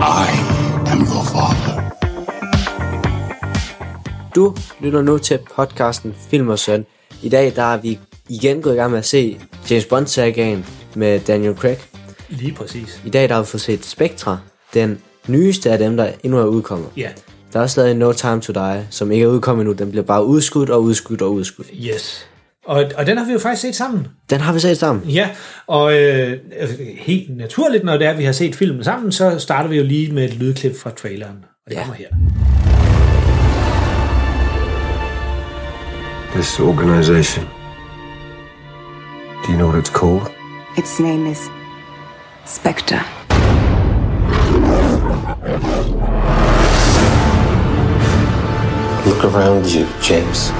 I am your father. Du lytter nu til podcasten Film og Søn. I dag der er vi igen gået i gang med at se James Bond-sagaen med Daniel Craig. Lige præcis. I dag der har vi fået set Spectre, den nyeste af dem, der endnu er udkommet. Ja, Der er også stadig No Time to Die, som ikke er udkommet endnu. Den bliver bare udskudt og udskudt og udskudt. yes. Og, og den har vi jo faktisk set sammen. Den har vi set sammen. Ja, og øh, altså, helt naturligt, når det er, at vi har set filmen sammen, så starter vi jo lige med et lydklip fra traileren. Og det Ja. kommer her. This organization. Do you know what it's called? Its name is Spectre. Look around you, James.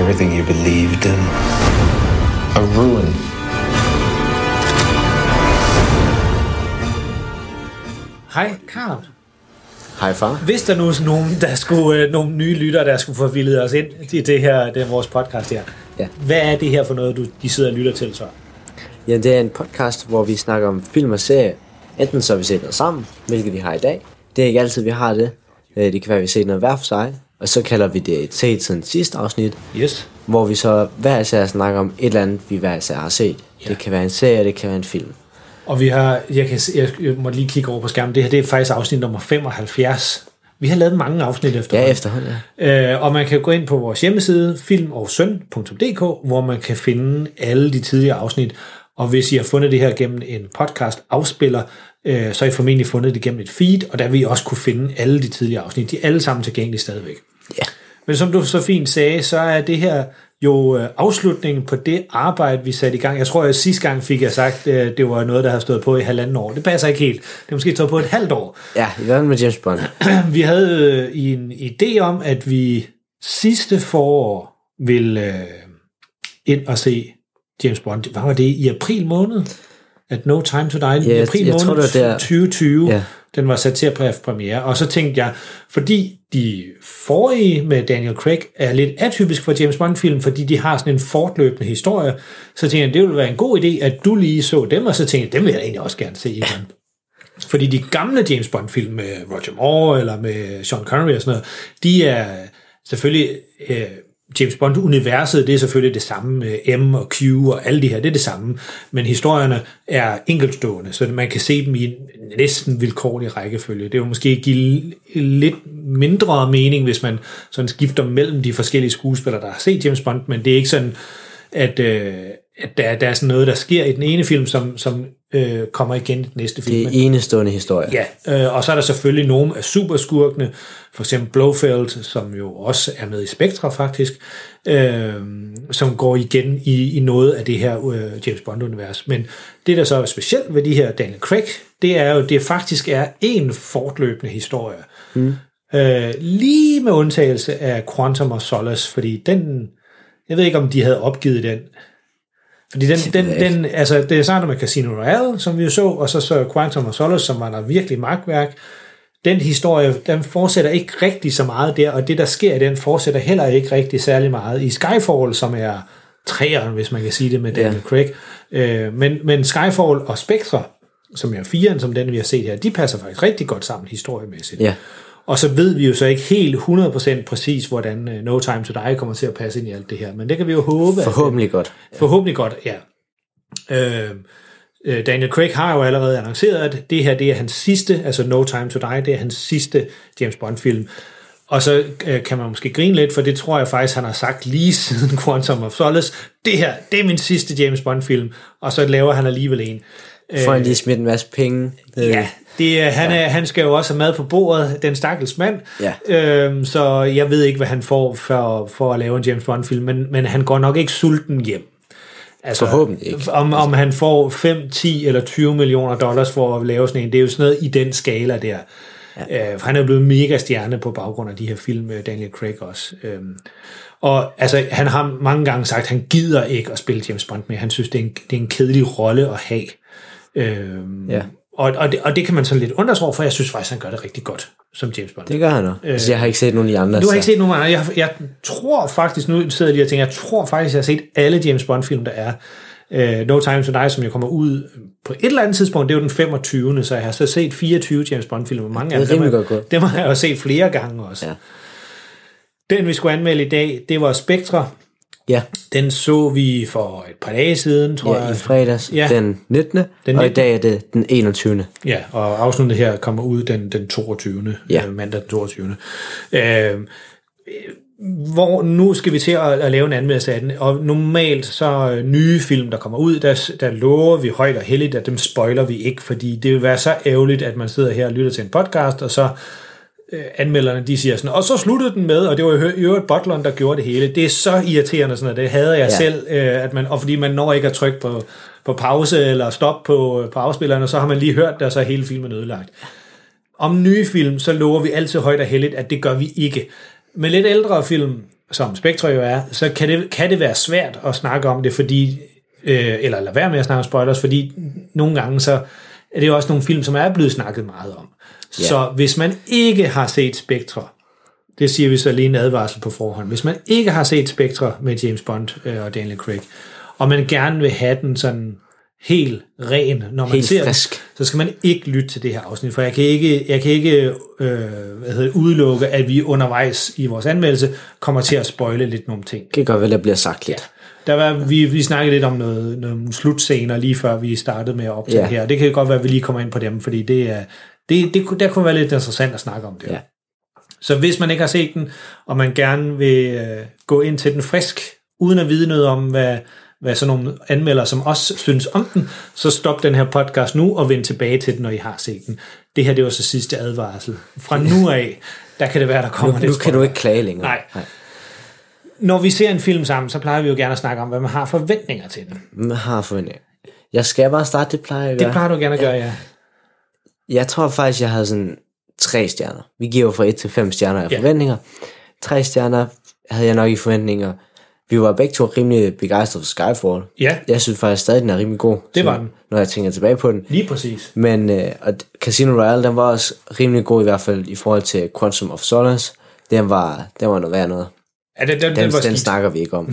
Everything you believed in. A ruin. Hej, Karl. Hej far. Hvis der nu er nogen, der skulle, øh, nogle nye lyttere, der skulle forvilde os ind til det her, det er vores podcast her. Ja. Hvad er det her for noget, du, de sidder og lytter til så? Ja, det er en podcast, hvor vi snakker om film og serie. Enten så har vi set noget sammen, hvilket vi har i dag. Det er ikke altid, vi har det. Øh, Det kan være, at vi ser noget hver for sig. Og så kalder vi det et set siden sidste afsnit, Yes. hvor vi så hver især snakker om et eller andet, vi hver især har set. Ja. Det kan være en serie, det kan være en film. Og vi har, jeg, kan, jeg må lige kigge over på skærmen, det her det er faktisk afsnit nummer 75. Vi har lavet mange afsnit efter. Ja, efterhånden, ja. Øh, og man kan gå ind på vores hjemmeside, filmogsøn.dk, hvor man kan finde alle de tidligere afsnit. Og hvis I har fundet det her gennem en podcast afspiller, øh, så har I formentlig fundet det gennem et feed, og der vil I også kunne finde alle de tidligere afsnit. De er alle sammen tilgængelige stadigvæk. Ja. Men som du så fint sagde, så er det her jo øh, afslutningen på det arbejde, vi satte i gang. Jeg tror, at sidste gang fik jeg sagt, at det var noget, der har stået på i halvanden år. Det passer ikke helt. Det har måske stået på et halvt år. Ja, i hvert med James Bond. Vi havde øh, en idé om, at vi sidste forår ville øh, ind og se James Bond. Hvad var det? I april måned? At No Time to Die? I jeg- april jeg måned tror, det var der. 2020. Ja. Den var sat til at premiere. Og så tænkte jeg, fordi de forrige med Daniel Craig er lidt atypisk for James Bond-film, fordi de har sådan en fortløbende historie, så tænkte jeg, det ville være en god idé, at du lige så dem, og så tænkte jeg, dem vil jeg egentlig også gerne se igen. Fordi de gamle James Bond-film med Roger Moore eller med Sean Connery og sådan noget, de er selvfølgelig... Øh, James Bond-universet, det er selvfølgelig det samme med M og Q og alle de her, det er det samme. Men historierne er enkeltstående, så man kan se dem i en næsten vilkårlig rækkefølge. Det vil måske give lidt mindre mening, hvis man sådan skifter mellem de forskellige skuespillere, der har set James Bond, men det er ikke sådan, at, øh, at der, der er sådan noget, der sker i den ene film, som, som øh, kommer igen i den næste film. Det er enestående historie. Ja, øh, og så er der selvfølgelig nogle af superskurkene, for eksempel Blofeld, som jo også er med i Spectre faktisk, øh, som går igen i, i noget af det her øh, James Bond-univers. Men det, der så er specielt ved de her Daniel Craig, det er jo, det faktisk er en fortløbende historie. Mm. Øh, lige med undtagelse af Quantum of Solace, fordi den, jeg ved ikke, om de havde opgivet den, fordi den, den, den, altså, det er sådan med Casino Royale, som vi jo så, og så så Quantum of Solace, som var der virkelig magtværk. Den historie, den fortsætter ikke rigtig så meget der, og det, der sker i den, fortsætter heller ikke rigtig særlig meget. I Skyfall, som er træeren, hvis man kan sige det med Daniel Ja. Craig. Øh, men, men Skyfall og Spectre, som er firen, som den vi har set her, de passer faktisk rigtig godt sammen historiemæssigt. Ja. Og så ved vi jo så ikke helt 100% præcis, hvordan øh, No Time to Die kommer til at passe ind i alt det her. Men det kan vi jo håbe. at- Forhåbentlig godt. Forhåbentlig godt, ja. Øh, øh, Daniel Craig har jo allerede annonceret, at det her det er hans sidste, altså No Time to Die, det er hans sidste James Bond-film. Og så øh, kan man måske grine lidt, for det tror jeg faktisk, han har sagt lige siden Quantum of Solace. Det her, det er min sidste James Bond-film. Og så laver han alligevel en. Får han lige smidt en masse penge. Øh, Ja, det, er- han, er, han skal jo også have mad på bordet, den stakkels mand. Ja. Øhm, så jeg ved ikke, hvad han får for, for at lave en James Bond-film, men, men han går nok ikke sulten hjem. Altså, Forhåbentlig ikke. Om, om han får 5, 10 eller 20 millioner dollars for at lave sådan en, det er jo sådan noget i den skala der. Ja. Øh, for han er blevet mega stjerne på baggrund af de her film, øh, Daniel Craig også. Øhm, og altså, han har mange gange sagt, at han gider ikke at spille James Bond med. Han synes, det er en, det er en kedelig rolle at have. Øhm, Ja. Og, og, det, og det kan man så lidt undre sig over, for jeg synes faktisk, han gør det rigtig godt som James Bond. Det gør han også. Altså, jeg har ikke set nogen af de andre. Du har så- ikke set nogen andre. Jeg, jeg tror faktisk, nu sidder jeg lige og tænker, jeg tror faktisk, jeg har set alle James Bond-film, der er. Uh, no Time to Die, som jeg kommer ud på et eller andet tidspunkt, det er jo den 25. Så jeg har så set 24 James Bond-film. Mange af er dem, dem, godt gået. dem har jeg jo set flere gange også. Ja. Den, vi skulle anmelde i dag, det var Spectre. Ja, Den så vi for et par dage siden, tror ja, jeg. i fredags, Ja. den 19. Den Den og i 19.. dag er det den 21. Ja, og afsnittet her kommer ud den, den 22. Ja. Øh, mandag den 22. Øh, hvor nu skal vi til at, at lave en anmeldelse af den, og normalt så øh, nye film, der kommer ud, der, der lover vi højt og heldigt, at dem spoiler vi ikke, fordi det vil være så ærgerligt, at man sidder her og lytter til en podcast, og så øh, anmelderne, de siger sådan, og så sluttede den med, og det var jo i øvrigt Butleren, der gjorde det hele. Det er så irriterende sådan noget, det hader jeg ja. Selv, øh, at man, og fordi man når ikke at trykke på, på pause eller stop på, på afspilleren, og så har man lige hørt det, og så er hele filmen ødelagt. Om nye film, så lover vi altid højt og heldigt, at det gør vi ikke. Med lidt ældre film, som Spectre jo er, så kan det, kan det være svært at snakke om det, fordi, øh, eller lade være med at snakke om spoilers, fordi nogle gange så er det også nogle film, som er blevet snakket meget om. Ja. Så hvis man ikke har set Spectre, det siger vi så lige en advarsel på forhånd, hvis man ikke har set Spectre med James Bond øh, og Daniel Craig, og man gerne vil have den sådan helt ren, når man Helt ser frisk. den, så skal man ikke lytte til det her afsnit, for jeg kan ikke, jeg kan ikke øh, hvad hedder udelukke, at vi undervejs i vores anmeldelse kommer til at spoile lidt nogle ting. Det kan godt være, der bliver sagt lidt. Der var, vi, vi snakkede lidt om noget, nogle slutscener lige før vi startede med at optage Ja. her. Det kan godt være, at vi lige kommer ind på dem, fordi det er, det, det, der kunne være lidt interessant at snakke om det. Ja. Så hvis man ikke har set den, og man gerne vil øh, gå ind til den frisk, uden at vide noget om, hvad, hvad sådan nogle anmeldere som os synes om den, så stop den her podcast nu og vend tilbage til den, når I har set den. Det her, det var så sidste advarsel. Fra nu af, der kan det være, der Nu, kommer nu lidt kan du spoiler. ikke klage længere. Nej. Når vi ser en film sammen, så plejer vi jo gerne at snakke om, hvad man har forventninger til den. Man har forventninger. Jeg skal bare starte, det plejer jeg at Det gøre. plejer du gerne at gøre, ja. Jeg tror faktisk, jeg havde sådan tre stjerner. Vi giver jo fra 1 til 5 stjerner af Ja. forventninger. Tre stjerner havde jeg nok i forventninger. Vi var begge to rimelig begejstrede for Skyfall. Ja, Jeg synes faktisk stadig, den er rimelig god. Det var så- den. Når jeg tænker tilbage på den. lige præcis. Men øh, og Casino Royale, den var også rimelig god i hvert fald i forhold til Quantum of Solace. Den var, den var noget værd noget. Ja, den, den, Den, den den skidt. snakker vi ikke om.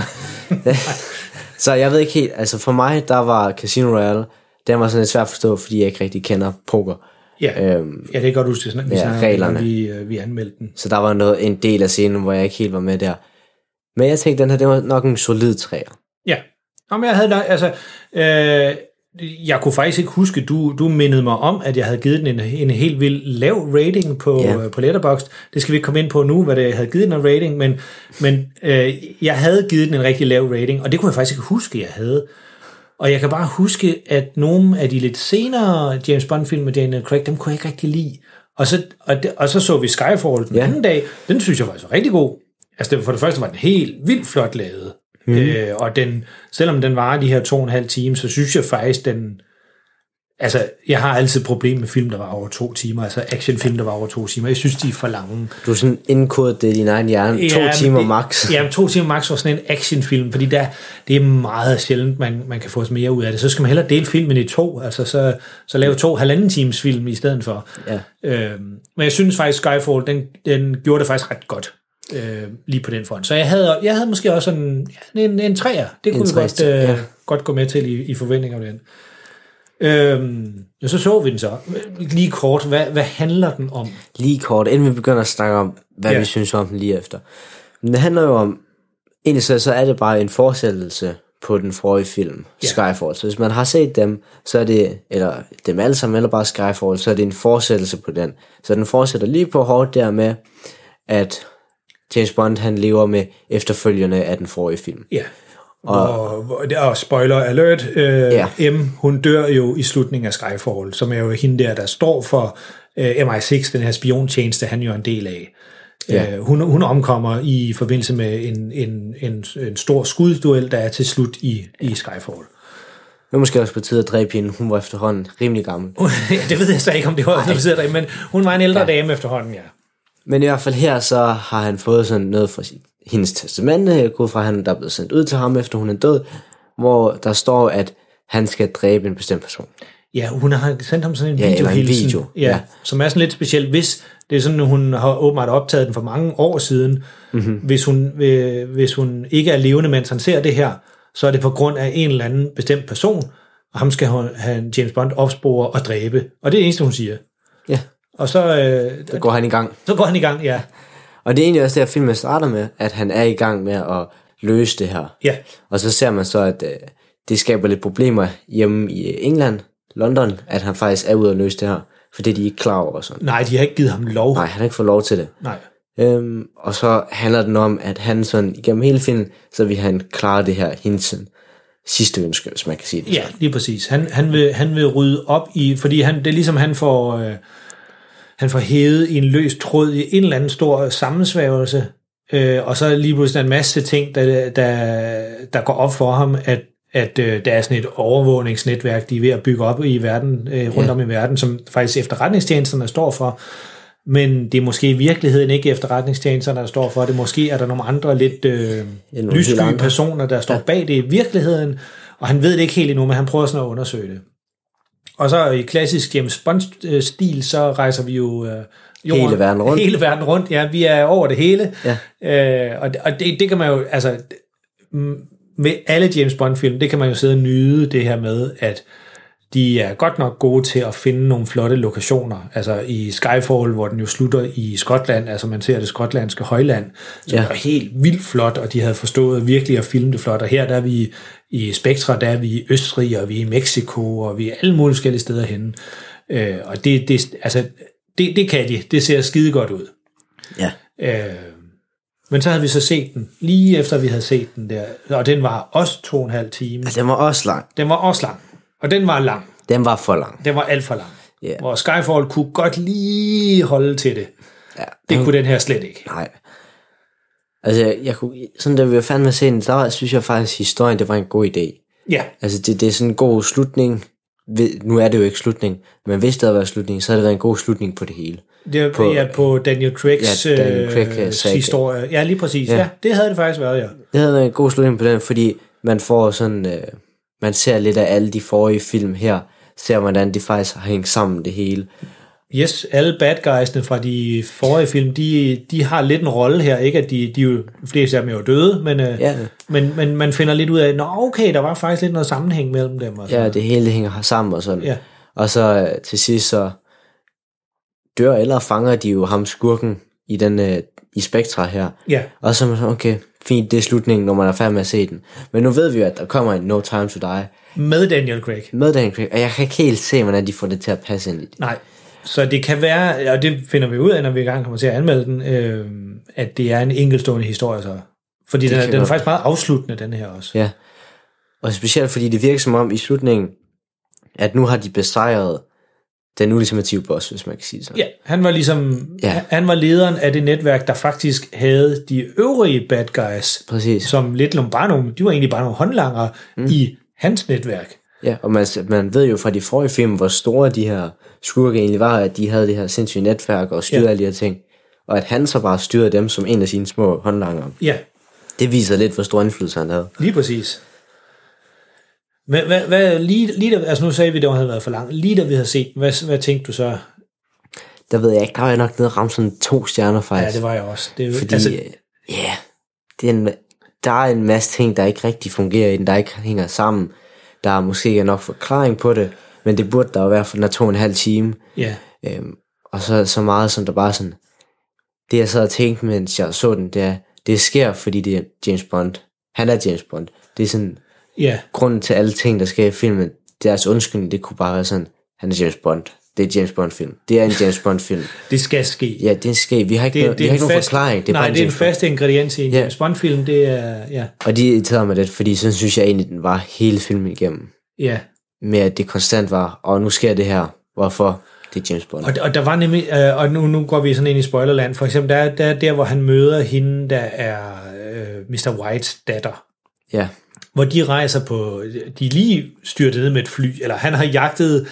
så jeg ved ikke helt, altså for mig, der var Casino Royale, den var sådan lidt svært at forstå, fordi jeg ikke rigtig kender poker. Ja, Øhm, ja, det er godt huske, vi ja, snakker om, reglerne. vi, øh, vi anmeldte den. så der var noget, en del af scenen, hvor jeg ikke helt var med der. Men jeg tænkte, den her, det var nok en solid træer. Ja. Men jeg havde altså, øh, jeg kunne faktisk ikke huske, du, du mindede mig om, at jeg havde givet den en, en helt vild lav rating på, Ja. øh, på Letterboxd. Det skal vi ikke komme ind på nu, hvad det jeg havde givet den en rating, men, men øh, jeg havde givet den en rigtig lav rating, og det kunne jeg faktisk ikke huske, jeg havde. Og jeg kan bare huske, at nogle af de lidt senere James Bond-film med Daniel Craig, dem kunne jeg ikke rigtig lide. Og så, og, det, og så så vi Skyfall den Ja. anden dag. Den synes jeg faktisk var rigtig god. Altså det, for det første var den helt vildt flot lavet. Mm. Øh, og den, selvom den varer de her to og en halv time, så synes jeg faktisk, den... Altså, jeg har altid problem med film, der var over to timer. Altså actionfilm, der var over to timer. Jeg synes, de er for lange. Du er sådan indkodet det i din egen hjerne. To timer det, max. Ja, to timer max var sådan en actionfilm, fordi der, det er meget sjældent, man, man kan få mere ud af det. Så skal man hellere dele filmen i to, altså så, så lave to halvanden times film i stedet for. Ja. Øhm, men jeg synes faktisk, Skyfall, den, den gjorde det faktisk ret godt. Øh, lige på den front. Så jeg havde, jeg havde måske også en, en, en træer. Det kunne vi godt, øh, ja. godt gå med til i, i forventninger om den. Øhm, ja, så så vi den så. Lige kort, hvad, hvad handler den om? Lige kort, inden vi begynder at snakke om, hvad Ja. vi synes om den lige efter. Men det handler jo om, egentlig så, så er det bare en fortsættelse på den forrige film, Ja. ja. Skyfall. Så hvis man har set dem, så er det, eller dem alle sammen, eller bare Skyfall, så er det en fortsættelse på den. Så den fortsætter lige på hårdt der med, at James Bond han lever med efterfølgende af den forrige film. Ja. Og, og, og spoiler alert, øh, ja. M, hun dør jo i slutningen af Skyfall, som er jo hende der, der står for øh, MI6, den her spiontjeneste, han jo er en del af. Ja. Øh, hun, hun omkommer i forbindelse med en, en, en, en stor skudduel, der er til slut i, i Skyfall. Var måske også på tide at dræbe hende. Hun var efterhånden rimelig gammel. ja, det ved jeg så ikke, om det var, det der, men hun var en ældre ja. dame efterhånden, ja. Men i hvert fald her, så har han fået sådan noget fra sit, hendes testamente, går fra, han der er blevet sendt ud til ham, efter hun er død, hvor der står, at han skal dræbe en bestemt person. Ja, hun har sendt ham sådan en Ja, video eller en hilsen, video, ja, ja. som er sådan lidt speciel, hvis det er sådan, at hun har åbenbart optaget den for mange år siden. Mm-hmm. Hvis, hun, øh, hvis hun ikke er levende, mens han ser det her, så er det på grund af en eller anden bestemt person, og ham skal han, James Bond opspore og dræbe. Og det er det eneste, hun siger. Og så, øh, så går han i gang. så går han i gang, ja. Og det er egentlig også det, at filmen starter med, at han er i gang med at løse det her. Ja, Og så ser man så, at øh, det skaber lidt problemer hjemme i England, London, at han faktisk er ude at løse det her, for det er de ikke klar over og sådan. nej, de har ikke givet ham lov. Nej, han har ikke fået lov til det. nej. Øhm, og så handler den om, at han sådan igennem hele filmen, så vil han klare det her hendes sådan sidste ønske, hvis man kan sige det. Ja, lige præcis. Han, han, vil, han vil rydde op i, fordi han, det er ligesom, han får, øh, han får hævet i en løs tråd i en eller anden stor sammensværgelse, øh, og så lige pludselig en masse ting, der, der, der går op for ham, at, at øh, der er sådan et overvågningsnetværk, de er ved at bygge op i verden, øh, rundt Ja. om i verden, som faktisk efterretningstjenesterne står for, men det er måske i virkeligheden ikke efterretningstjenesterne, der står for det. Måske er der nogle andre lidt øh, lyssky personer, der står Ja. bag det i virkeligheden, og han ved det ikke helt endnu, men han prøver sådan at undersøge det. Og så i klassisk James Bond-stil, så rejser vi jo øh, jorden, Hele verden rundt. Hele verden rundt, ja. Vi er over det hele. Ja. Øh, og og det, det kan man jo, altså, med alle James Bond-film, det kan man jo sidde og nyde det her med, at de er godt nok gode til at finde nogle flotte lokationer. Altså i Skyfall, hvor den jo slutter i Skotland, altså man ser det skotlandske højland, som Ja. ja. er helt vildt flot, og de havde forstået virkelig at filme det flot. Og her der er vi i Spectra, der er vi i Østrig, og vi er i Mexico, og vi er alle mulige forskellige steder henne. Øh, og det, det, altså, det, det kan de. Det ser skide godt ud. Ja. Øh, men så havde vi så set den, lige efter vi havde set den der, og den var også to og en halv time. Altså, den var også lang. Den var også lang, og den var lang. Den var for lang. Den var alt for lang. Ja. Hvor Skyfall kunne godt lige holde til det. Ja. Det kunne den her slet ikke. Nej. Altså, jeg, kunne, sådan da vi var at se den, så var- synes jeg faktisk, at historien, det var en god idé. Ja, Altså, det, det er sådan en god slutning. Nu er det jo ikke slutning, men hvis det havde været slutning, så havde det været en god slutning på det hele. det er På- ja, på Daniel Craigs Ja, Daniel Craig, øh, øh, historie. Ja, lige præcis. Ja. Ja. ja, det havde det faktisk været, ja. Det havde været en god slutning på den, fordi man får sådan, øh, man ser lidt af alle de forrige film her, ser hvordan det faktisk har hængt sammen det hele. Yes, alle bad guysene fra de forrige film, de, de har lidt en rolle her. Ikke at de, de jo, fleste af dem er jo døde, men, øh, Ja. men, men man finder lidt ud af, nå okay, der var faktisk lidt noget sammenhæng mellem dem. Og sådan Ja, det hele hænger sammen og sådan. Ja. Og så øh, til sidst så dør eller fanger de jo ham skurken i den øh, i Spectra her. ja. Og så er man sådan, okay, fint, det er slutningen, når man er færdig med at se den. Men nu ved vi jo, at der kommer en No Time to Die Med Daniel Craig. med Daniel Craig, og jeg kan ikke helt se, hvordan de får det til at passe ind i det. Nej. Så det kan være, og det finder vi ud af, når vi engang kommer til at anmelde den, øh, at det er en enkeltstående historie så. Fordi den, er- kan den er godt- faktisk meget afsluttende, den her også. Ja. Og specielt fordi det virker som om i slutningen, at nu har de besejret den ultimative boss, hvis man kan sige sådan. Ja, han var ligesom, Ja. han var lederen af det netværk, der faktisk havde de øvrige bad guys, Præcis. som lidt nogle, de var egentlig bare nogle håndlangere mm. i hans netværk. Ja, og man, man ved jo fra de forrige film, hvor store de her skurke egentlig var, at de havde det her sindssyge netværk og styrede Ja. alle de her ting. Og at han så bare styrede dem som en af sine små håndlangere. Ja, Det viser lidt, hvor stor indflydelse han havde. lige præcis. Hvad, hvad, hvad, lige, lige da, altså nu sagde vi, at det havde været for langt. Lige da vi havde set hvad, hvad tænkte du så? Der ved jeg ikke, der var jeg nok nede og ramme sådan to stjerner faktisk. Ja, det var jeg også. Det, er Fordi, altså, ja, det er en, der er en masse ting, der ikke rigtig fungerer i den, der ikke hænger sammen. Der er måske ikke nok forklaring på det, men det burde der jo være, for den er to og en halv time. ja, Øhm, og så så meget, som der bare sådan... Det jeg sad og tænkte, mens jeg så den, det er, det sker, fordi det er James Bond. Han er James Bond. Det er sådan, ja, grunden til alle ting, der sker i filmen, deres undskyldning, det kunne bare være sådan, han er James Bond. Det er James Bond film. Det er en James Bond film. det skal ske. Ja, det skal. Vi har ikke, det, noget, vi har ikke nogen forklaring. Det er nej, det er en fast ingrediens i en Ja. James Bond-film. Det er, ja, Og de irriterede mig lidt, fordi så synes jeg egentlig, den var hele filmen igennem. ja, Med at det konstant var, og nu sker det her. Hvorfor? Det er James Bond. Og, og der var nemlig, øh, og nu, nu går vi sådan ind i spoilerland, for eksempel, der, er- der er der, hvor han møder hende, der er øh, Mr. Whites datter, Ja, hvor de rejser på, de er lige styrtet ned med et fly, eller han har jagtet,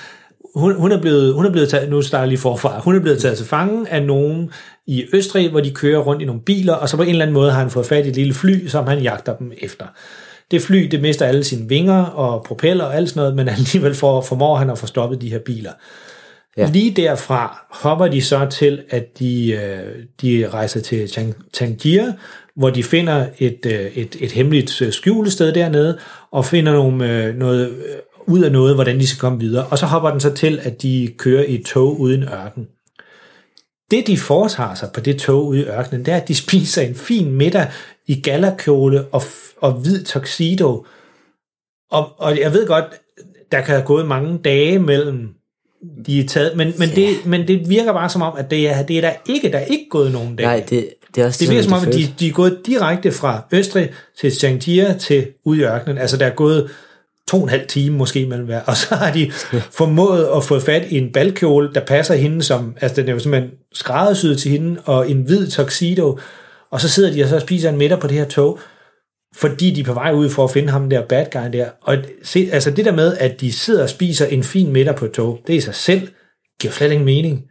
hun, hun er blevet, hun er blevet taget, nu starter lige forfra, hun er blevet taget til fange af nogen i Østrig, hvor de kører rundt i nogle biler, og så på en eller anden måde har han fået fat i et lille fly, som han jagter dem efter. Det fly, det mister alle sine vinger og propeller og alt sådan noget, men alligevel for, formår han at få stoppet de her biler. Ja. Lige derfra hopper de så til, at de, øh, de rejser til Tang- Tangier, hvor de finder et, øh, et, et hemmeligt øh, skjulested dernede, og finder nogle, øh, noget, ud af noget, hvordan de skal komme videre. Og så hopper den så til, at de kører i et tog uden ørken. Det, de foretager sig på det tog ude i ørkenen, det er, at de spiser en fin middag i galakjole og, og hvid tuxedo. Og, og jeg ved godt, der kan have gået mange dage mellem de er taget, men, men, det, men det virker bare som om, at det er, det er der ikke, der er ikke gået nogen dage. nej, det, det er også Det virker som om, at de, de er gået direkte fra Østrig til Changia til ud i ørkenen. Altså, der er gået to og en halv time måske mellem hver. Og så har de formået at få fat i en balkjole, der passer hende som... Altså, den er jo simpelthen skræddersyet til hende, og en hvid tuxedo. Og så sidder de og så spiser en middag på det her tog, fordi de er på vej ud for at finde ham der bad guy der. Og se, altså det der med, at de sidder og spiser en fin middag på et tog, det i sig selv giver slet ingen mening.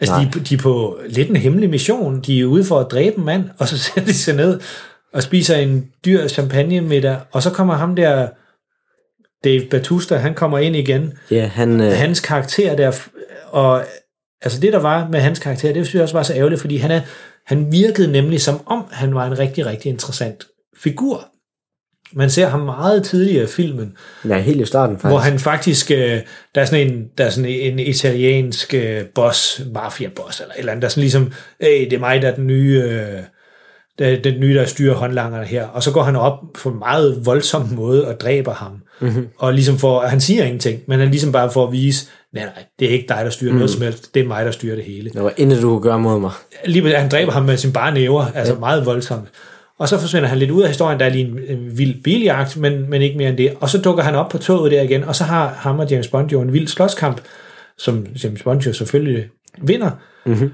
Altså, de, de er på lidt en hemmelig mission. De er ude for at dræbe en mand, og så sætter de sig ned og spiser en dyr champagne middag, og så kommer ham der, Dave Batista, han kommer ind igen. Ja, han, øh, Hans karakter der, og altså det der var med hans karakter, det synes jeg også var så ærgerligt, fordi han, er, han virkede nemlig som om, han var en rigtig, rigtig interessant figur. Man ser ham meget tidligere i filmen, ja, helt i starten faktisk. hvor han faktisk, øh, der er sådan en, der er sådan en italiensk øh, boss, mafia-boss, eller et eller andet, der er sådan ligesom, hey, det er mig, der er den nye, øh, der, den nye, der styrer håndlangerne her. Og så går han op på en meget voldsom måde og dræber ham. Mm-hmm. Og ligesom for, han siger ingenting, men han ligesom bare for at vise, nej, nej, det er ikke dig, der styrer mm. noget som helst, det er mig, der styrer det hele. Det var intet, du kunne gøre mod mig. Lige, han dræber ham med sin bare næver, altså ja. meget voldsomt. Og så forsvinder han lidt ud af historien, der er lige en, en vild biljagt, men, men ikke mere end det. Og så dukker han op på toget der igen, og så har ham og James Bond jo en vild slåskamp, som James Bond jo selvfølgelig vinder. Mm-hmm.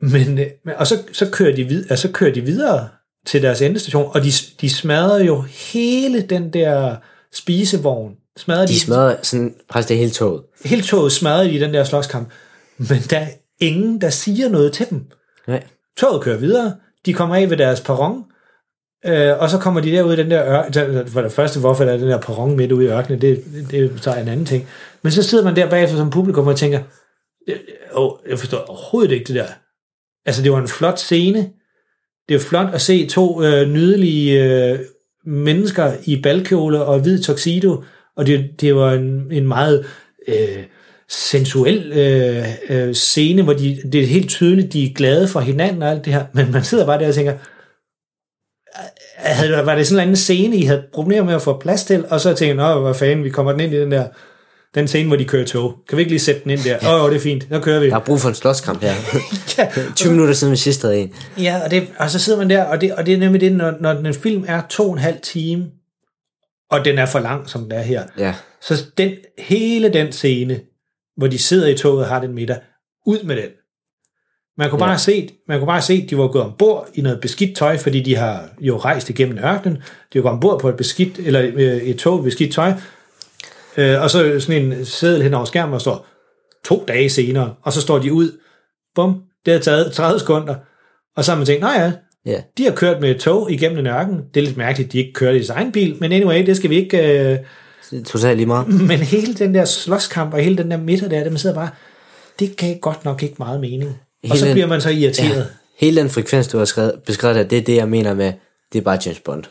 Men, øh, men, og så, så, kører de vid, altså, så kører de videre til deres endestation, og de, de smadrer jo hele den der spisevogn. Smadrer De smadrer sådan faktisk det hele toget. Hele toget smadrer de i den der slåskamp. Men der er ingen, der siger noget til dem. Nej. Toget kører videre, de kommer af ved deres perron, øh, og så kommer de derud i den der ørken. For det første, hvorfor der er den der perron midt ude i ørkenen, det, det er en anden ting. Men så sidder man der bagefter som publikum og tænker, øh, åh, jeg forstår overhovedet ikke det der. Altså, det var en flot scene. Det er flot at se to øh, nydelige øh, mennesker i balkjole og hvid tuxedo, og det, det var en, en meget øh, sensuel øh, øh, scene, hvor de, det er helt tydeligt, de er glade for hinanden og alt det her, men man sidder bare der og tænker, havde, var det sådan en anden scene, I havde problemer med at få plads til, og så tænker jeg, nå, hvad fanden, vi kommer den ind i den der, den scene, hvor de kører tog. Kan vi ikke lige sætte den ind der? Åh, oh, det er fint, så kører vi. Der er brug for en slåskamp her. Ja, 20 minutter siden vi sidst havde en. Ja, og, det, og så sidder man der, og det, og det er nemlig det, når, når en film er to og en halv time, og den er for lang, som den er her, Ja. så den, hele den scene, hvor de sidder i toget og har den middag, ud med den. Man kunne, Ja. bare se, man kunne bare se, at de var gået ombord i noget beskidt tøj, fordi de har jo rejst igennem ørkenen. De var gået ombord på et beskidt, eller øh, et tog med beskidt tøj. Øh, og så sådan en seddel hen over skærmen, og står to dage senere, og så står de ud. Bum, det har taget 30 sekunder. Og så har man tænkt, nej ja, Ja. de har kørt med et tog igennem en ørken. Det er lidt mærkeligt, at de ikke kørte i deres egen bil, men anyway, det skal vi ikke... Øh, totalt lige meget. men hele den der slåskamp og hele den der midter der, det man sidder bare, det gav godt nok ikke meget mening. Og så Hele- bliver man så irriteret. Ja. Hele den frekvens, du har skrevet, beskrevet der, det er det, jeg mener med, det er bare James Bond.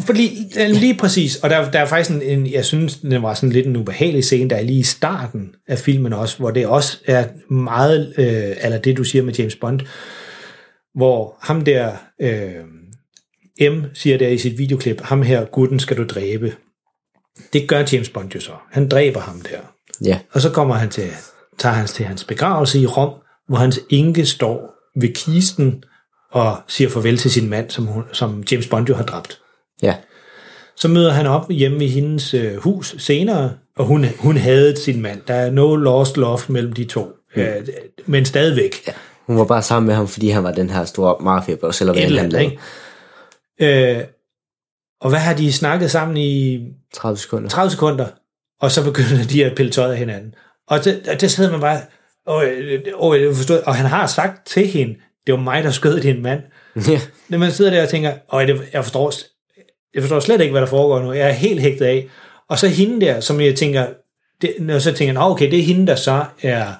Fordi lige præcis, og der, der er faktisk en, en, jeg synes, det var sådan lidt en ubehagelig scene, der er lige i starten af filmen også, hvor det også er meget, øh, eller det du siger med James Bond, hvor ham der, øh, M siger der i sit videoklip, ham her, gutten skal du dræbe. Det gør James Bond jo så. Han dræber ham der. Ja. Og så kommer han til, tager han til hans begravelse i Rom, hvor hans enke står ved kisten og siger farvel til sin mand, som, hun, som James Bond jo har dræbt. Ja. Så møder han op hjemme i hendes øh, hus senere, og hun, hun havde sin mand. Der er no lost love mellem de to. Mm. Øh, men stadigvæk. Ja. Hun var bare sammen med ham, fordi han var den her store mafia-boss, eller hvad eller han andet, lavede. ikke? Øh, og hvad har de snakket sammen i 30 sekunder. 30 sekunder, og så begynder de at pille tøjet af hinanden. Og det, og det sidder man bare, åh, øh, åh, jeg forstår, og han har sagt til hende, det var mig, der skød din mand. Ja. Når man sidder der og tænker, det, jeg, forstår, jeg forstår slet ikke, hvad der foregår nu. Jeg er helt hægtet af. Og så hende der, som jeg tænker, det, når så tænker jeg, okay, det er hende, der så er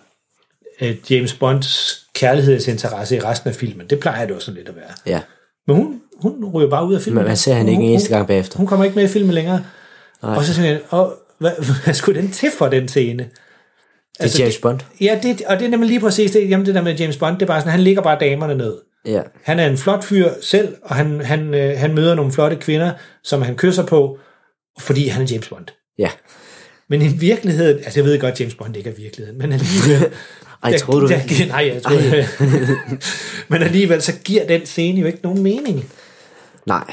øh, James Bonds kærlighedsinteresse i resten af filmen. Det plejer det sådan lidt at være. Ja. Men hun, hun ryger bare ud af filmen. Men man ser hende ikke en eneste gang bagefter. Hun kommer ikke med i filmen længere. Nej. Og så tænker jeg, hvad, hvad skulle den til for den scene? Det er James Bond. Ja, det, og det er nemlig lige præcis det, jamen det der med James Bond, det er bare sådan, han ligger bare damerne ned. Ja. Han er en flot fyr selv, og han, han, øh, han møder nogle flotte kvinder, som han kysser på, fordi han er James Bond. Ja. Men i virkeligheden, altså jeg ved godt, James Bond ikke er virkeligheden, men alligevel... Ej, der- troede du der- det? Nej, jeg troede Men alligevel, så giver den scene jo ikke nogen mening. Nej.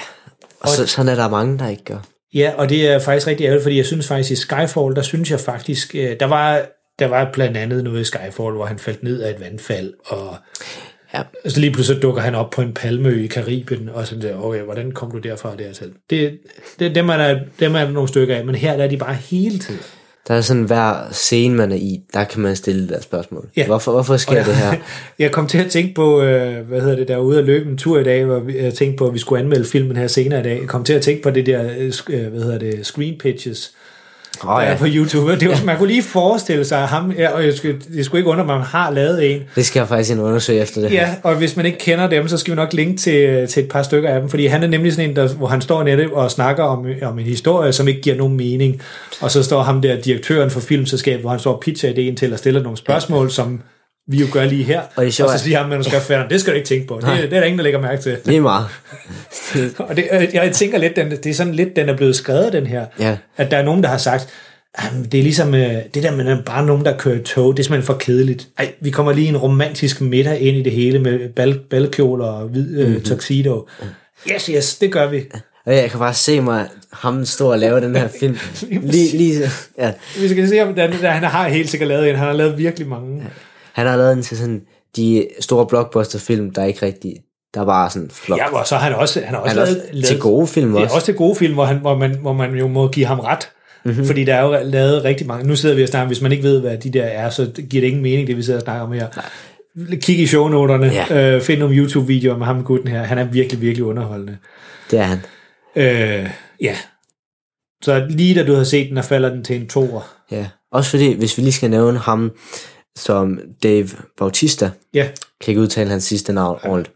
Og så, sådan er der mange, der ikke gør. Ja, og det er faktisk rigtig ærgerligt, fordi jeg synes faktisk i Skyfall, der synes jeg faktisk, øh, der var, der var blandt andet noget i Skyfall, hvor han faldt ned af et vandfald, og Ja. så lige pludselig dukker han op på en palmeø i Karibien, og sådan der, okay, hvordan kom du derfra der selv? Det, det, dem, er der, dem er der nogle stykker af, men her der er de bare hele tiden. Der er sådan hver scene, man er i, der kan man stille der spørgsmål. Ja. Hvorfor, hvorfor sker Og det her? Jeg kom til at tænke på, øh, hvad hedder det, der ude at løbe en tur i dag, hvor jeg tænkte på, at vi skulle anmelde filmen her senere i dag. Jeg kom til at tænke på det der, øh, øh, hvad hedder det, screen pitches, oh, ja, ja. på YouTube. Det var, man kunne lige forestille sig ham, ja, og jeg skulle, det skulle ikke undre mig, at man har lavet en. det skal jeg faktisk og undersøge efter det. Ja, og hvis man ikke kender dem, så skal vi nok linke til, til et par stykker af dem, fordi han er nemlig sådan en, der, hvor han står netop og snakker om, om en historie, som ikke giver nogen mening. Og så står ham der, direktøren for filmselskabet, hvor han står og pitcher ideen til at stille nogle spørgsmål, som vi jo gør lige her. Og det sjovt, og så siger ham manuskriptforfatteren, det skal du ikke tænke på. Det, det er der ingen, der lægger mærke til. Lige meget. Og det, øh, jeg tænker lidt, den, det er sådan lidt, den er blevet skrevet, den her. Ja. At der er nogen, der har sagt, "Jamen, det er ligesom øh, det der med bare nogen, der kører tog, det er simpelthen for kedeligt. Ej, vi kommer lige en romantisk middag ind i det hele med bal, balkjoler og hvid øh, Mhm. tuxedo. Yes, yes, det gør vi. Og jeg kan bare se mig ham stå og lave den her film. Lige, lige, ja. Vi skal se, om den, der, han har helt sikkert lavet en. Han har lavet virkelig mange. Han har lavet en til sådan de store blockbuster-film, der er ikke rigtig, der er bare sådan flop. Ja, og så har han også, han har også Han lavet, også lavet, til gode film Ja, også. også til gode film, hvor, han, hvor, man, hvor man jo må give ham ret. Mhm. Mm-hmm. Fordi der er jo lavet rigtig mange. Nu sidder vi og snakker, hvis man ikke ved, hvad de der er, så giver det ingen mening, det vi sidder og snakker om her. Kig i shownoterne, Ja. øh, find nogle YouTube-videoer med ham gutten her. Han er virkelig, virkelig underholdende. Det er han. Øh, ja. Så lige da du har set den, der falder den til en toer. Ja. Også fordi, hvis vi lige skal nævne ham som Dave Bautista, Ja, kan ikke udtale hans sidste navn ordentligt.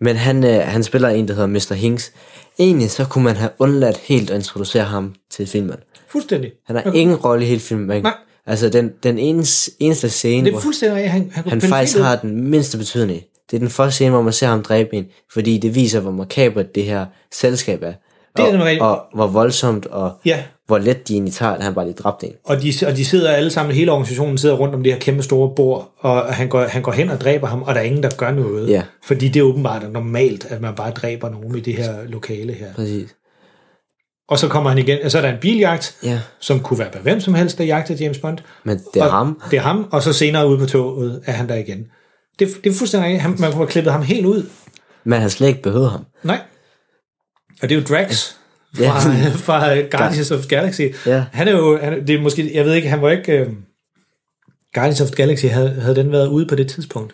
Men han, øh, han spiller en, der hedder Mr. Hinks. Egentlig så kunne man have undladt helt at introducere ham til filmen. fuldstændig. Han har ingen rolle i hele filmen. Man, Nej. altså den, den eneste, eneste scene, Det hvor er fuldstændig rigtigt. Han, han, han faktisk har den mindste betydning. Det er den første scene, hvor man ser ham dræbe en, fordi det viser, hvor makabert det her selskab er. Det er og, og hvor voldsomt, og Ja, hvor let de egentlig tager, at han bare lige dræbte en. Og de, og de sidder alle sammen, hele organisationen sidder rundt om det her kæmpe store bord, og han går, han går hen og dræber ham, og der er ingen, der gør noget. Ja. Fordi det er åbenbart normalt, at man bare dræber nogen i det her lokale her. Præcis. Og så kommer han igen, og så er der en biljagt, Ja, som kunne være med hvem som helst, der jagter James Bond. men det er og ham. Det er ham, og så senere ude på toget er han der igen. Det, det er fuldstændig. Han, man kunne have klippet ham helt ud. Man har slet ikke behøvet ham. Nej. Og det er jo Drax fra, Ja. fra Guardians of Galaxy. Ja. Han er jo, han, det er måske, jeg ved ikke, han var ikke... Øh, Guardians of the Galaxy, havde, havde den været ude på det tidspunkt?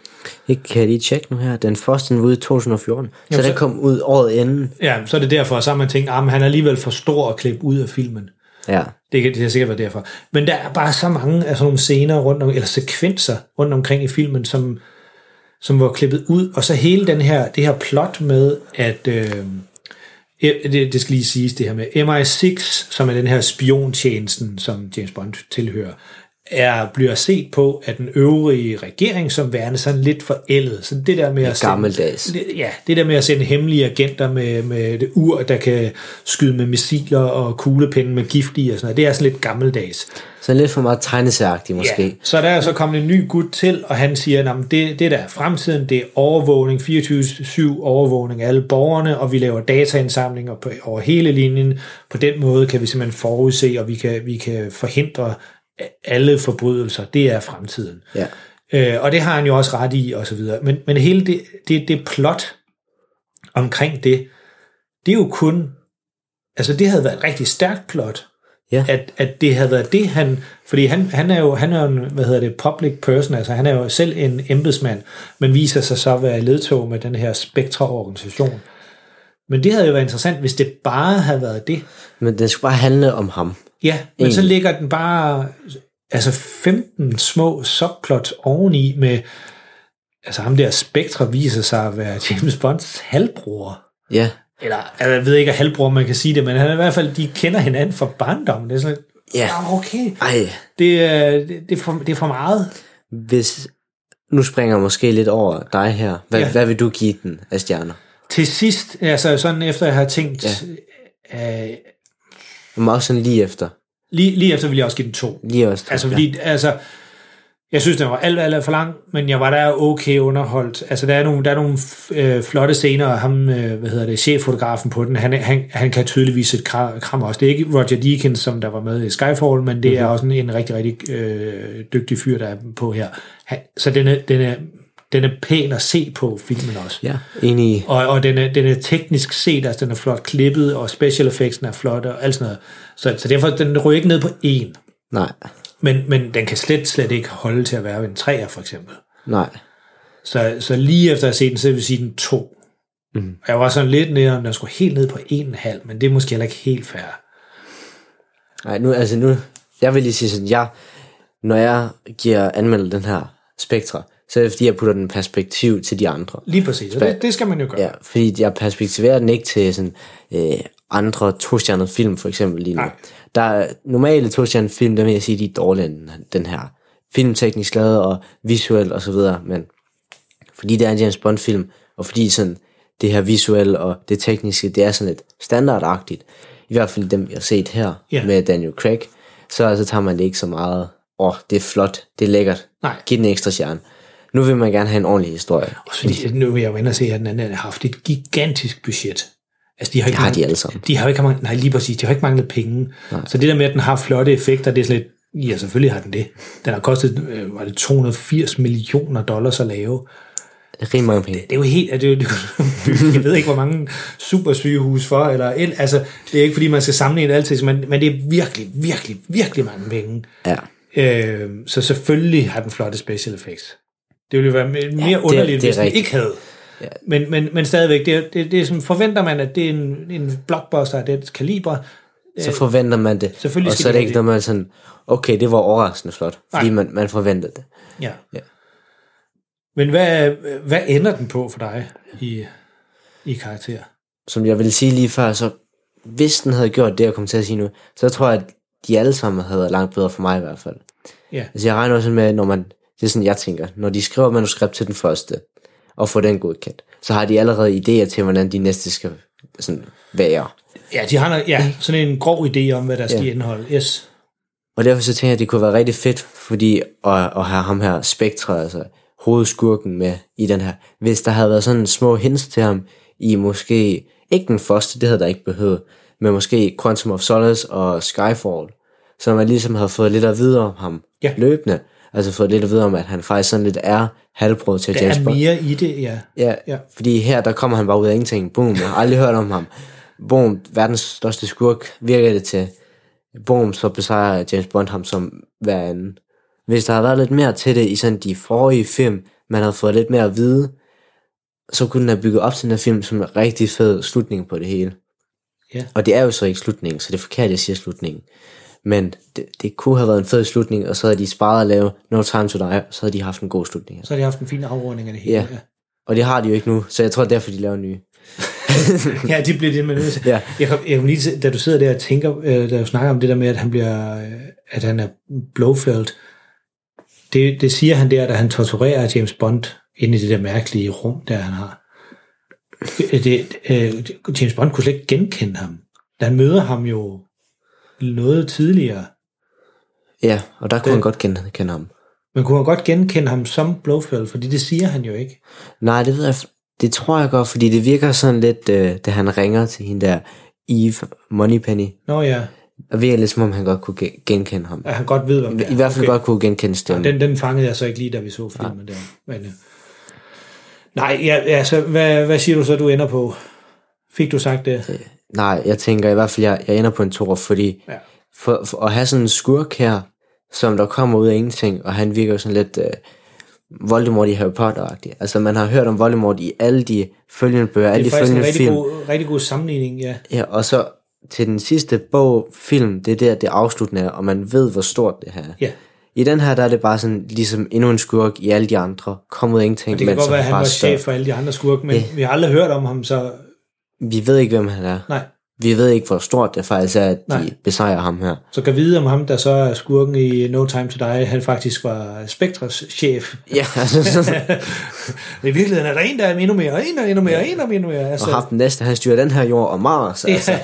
Ikke kan jeg lige tjekke nu her. Den første den var ude i 2014. Så Jamen, den så- kom ud året inden. Ja, så er det derfor, så har man tænkt, at han er alligevel for stor at klippe ud af filmen. Ja. Det kan det har sikkert været derfor. Men der er bare så mange af sådan nogle scener rundt om, eller sekvenser rundt omkring i filmen, som, som var klippet ud, og så hele den her, det her plot med, at øh, det, det skal lige siges det her med MI6, som er den her spiontjenesten, som James Bond tilhører, er, bliver set på af den øvrige regering som værende sådan lidt forældet. Så det der med at sende- gammeldags. Ja, det der med at sende hemmelige agenter med, med det ur, der kan skyde med missiler og kuglepinde med gift i og sådan noget, det er sådan lidt gammeldags. Så lidt for meget tegneserieagtigt måske. Ja, så der er så kommet en ny gut til, og han siger, at det, det der er fremtiden, det er overvågning, 24-7 overvågning af alle borgerne, og vi laver dataindsamlinger på, over hele linjen. På den måde kan vi simpelthen forudse, og vi kan, vi kan forhindre alle forbrydelser, det er fremtiden. Ja. Øh, og det har han jo også ret i, og så videre. Men, men hele det, det, det plot omkring det, det er jo kun, altså det havde været et rigtig stærkt plot, Ja. at, at det havde været det, han, fordi han, han er jo, han er jo en, hvad hedder det, public person, altså han er jo selv en embedsmand, men viser sig så at være ledtog med den her Spectra-organisation. Men det havde jo været interessant, hvis det bare havde været det. Men den skulle bare handle om ham. Ja, men så Egentlig. ligger den bare altså 15 små subplots oveni med altså ham der Spectre viser sig at være James Bonds halvbror. Ja. Eller altså, jeg ved ikke, at halvbror man kan sige det, men han er i hvert fald, de kender hinanden fra barndommen. Det er sådan, Ja. ja, okay. Ej, Det, er- det, det, er for, det er for meget. hvis... Nu springer jeg måske lidt over dig her. Hvad, ja. hvad vil du give den af stjerner? Til sidst, altså sådan efter jeg har tænkt, ja. øh, Men også sådan lige efter. lige, lige efter vil jeg også give den to. Lige også. Altså fordi, altså, jeg synes, den var alt, alt, alt for lang, men jeg var der okay underholdt. Altså, der er nogle, der er nogle øh, flotte scener, og ham, øh, hvad hedder det, cheffotografen på den, han, han, han kan tydeligvis et kra- kram også. Det er ikke Roger Deakins, som der var med i Skyfall, men det mm-hmm. er også en, en rigtig, rigtig øh, dygtig fyr, der er på her. Han, så den er, den, er, den er pæn at se på filmen også. Ja, enig. Og, og den, er, den er teknisk set, altså den er flot klippet, og special effectsen er flot, og alt sådan noget. Så, så derfor, den ryger ikke ned på en. Nej, Men, men den kan slet, slet ikke holde til at være en 3'er, for eksempel. nej. Så, så lige efter at have set den, så vil jeg sige den 2. Mm. Jeg var sådan lidt nede, om den skulle helt ned på 1,5, men det er måske heller ikke helt fair. Nej, nu, altså nu, jeg vil lige sige sådan, jeg, når jeg giver anmelder den her spektra, så er det fordi, jeg putter den perspektiv til de andre. Lige præcis, og det, det skal man jo gøre. Ja, fordi jeg perspektiverer den ikke til sådan, øh, andre to film, for eksempel lige nu. Nej. Der er normale to film, der vil jeg sige, de er dårligere end den her. Filmteknisk lavet og visuelt og så videre, men fordi det er en James Bond film, og fordi sådan, det her visuelle og det tekniske, det er sådan lidt standardagtigt, i hvert fald dem, vi har set her Ja. med Daniel Craig, så, så tager man det ikke så meget, åh, oh, det er flot, det er lækkert, Nej. giv den en ekstra stjerne. Nu vil man gerne have en ordentlig historie. Også fordi, nu vil jeg jo ind og se, at den anden har haft et gigantisk budget. Altså, de har ikke Det har manglet- de alle sammen. De har ikke manglet, nej, lige præcis, de har ikke manglet penge. Nej. Så det der med, at den har flotte effekter, det er sådan lidt, ja, selvfølgelig har den det. Den har kostet, øh, var det 280 millioner dollars at lave. Det er rigtig mange penge. det er jo helt, det er jo, det er jo- jeg ved ikke, hvor mange supersygehus for, eller, el- altså, det er ikke, fordi man skal sammenligne det altid, men, men det er virkelig, virkelig, virkelig mange penge. Ja. Øh, så selvfølgelig har den flotte special effects. Det ville jo være mere ja, det- underligt, det er hvis den ikke havde. Ja. Men, men, men stadigvæk, det, det, det er som, forventer man, at det er en, en blockbuster af det kaliber. så forventer man det. selvfølgelig og så er de det ikke noget, man sådan, okay, det var overraskende flot, fordi Nej. man, man forventede det. Ja. Ja. Men hvad, hvad ender den på for dig i, i karakter? Som jeg ville sige lige før, så hvis den havde gjort det, jeg kom til at sige nu, så tror jeg, at de alle sammen havde været langt bedre for mig i hvert fald. Ja. Altså jeg regner også med, når man, det er sådan, jeg tænker, når de skriver manuskript til den første, og får den godkendt, så har de allerede idéer til, hvordan de næste skal sådan, være. Ja, de har ja, sådan en grov idé om, hvad der skal Ja. indeholde. Yes. Og derfor så tænker jeg, at det kunne være rigtig fedt, fordi at, at have ham her Spectre, altså hovedskurken med i den her. Hvis der havde været sådan små hints til ham i måske, ikke den første, det havde der ikke behøvet, men måske Quantum of Solace og Skyfall, så man ligesom havde fået lidt at vide om ham Ja. løbende. Altså fået lidt at vide om, at han faktisk sådan lidt er halvbrød til Der James er Bond. mere i det, ja. Ja, Ja. ja, fordi her, der kommer han bare ud af ingenting. Boom, jeg har aldrig hørt om ham. Boom, verdens største skurk virker det til. Boom, så besejrer James Bond ham som hver anden. Hvis der havde været lidt mere til det i sådan de forrige film, man havde fået lidt mere at vide, så kunne den have bygget op til den her film som en rigtig fed slutning på det hele. Ja. Og det er jo så ikke slutningen, så det er forkert, at jeg siger slutningen. Men det, det kunne have været en fed slutning, og så havde de sparet at lave No Time to Die, og så havde de haft en god slutning. Så har de haft en fin afrunding af det hele. Ja. Og det har de jo ikke nu, så jeg tror derfor, de laver en ny. ja, det bliver det, man nødt til. Ja. Jeg kom, jeg kom lige til, da du sidder der og tænker, øh, da du snakker om det der med, at han bliver, øh, at han er Blofeld, det, det siger han der, da han torturerer James Bond inde i det der mærkelige rum, der han har. Det, øh, James Bond kunne slet ikke genkende ham. Da han møder ham jo noget tidligere, Ja, og der kunne han godt kende, kende ham. men kunne han godt genkende ham som Blofeld, fordi det siger han jo ikke. Nej, det ved jeg, det tror jeg godt, fordi det virker sådan lidt, øh, da han ringer til hende der Eve Moneypenny, Nå ja, Og virker lidt som om han godt kunne gen- genkende ham. At han godt ved, hvem det er. I hvert fald Okay. godt kunne genkende stemmen. Den, den fangede jeg så ikke lige, da vi så filmen der. Men, øh, nej, ja, altså, hvad, hvad siger du så, du ender på? Fik du sagt det? Nej, jeg tænker i hvert fald, jeg, jeg ender på en tor, fordi Ja. for, for at have sådan en skurk her, som der kommer ud af ingenting, og han virker jo sådan lidt øh, Voldemort i Harry Potter-agtig. Altså man har hørt om Voldemort i alle de følgende bøger, alle Det de er faktisk en følgende rigtig film. god, rigtig god sammenligning, ja. Ja, og så til den sidste bog, film, det er der, det afsluttende er, og man ved, hvor stort det her er. Ja. I den her, der er det bare sådan, ligesom endnu en skurk i alle de andre. Kom ud af ingenting, Og det kan godt være, at han var chef for alle de andre skurke, men Ja. vi har aldrig hørt om ham, så vi ved ikke, hvem han er. nej. Vi ved ikke, hvor stort det faktisk er, at de Nej. besejrer ham her. Så kan vide om ham, der så er skurken i No Time to Die, han faktisk var Spectres chef. Ja, altså. I virkeligheden er der en, der er endnu mere, en, der er endnu mere, og en, der er endnu mere. Altså, Og ham den næste, han styrer den her jord og Mars. Altså. Ja.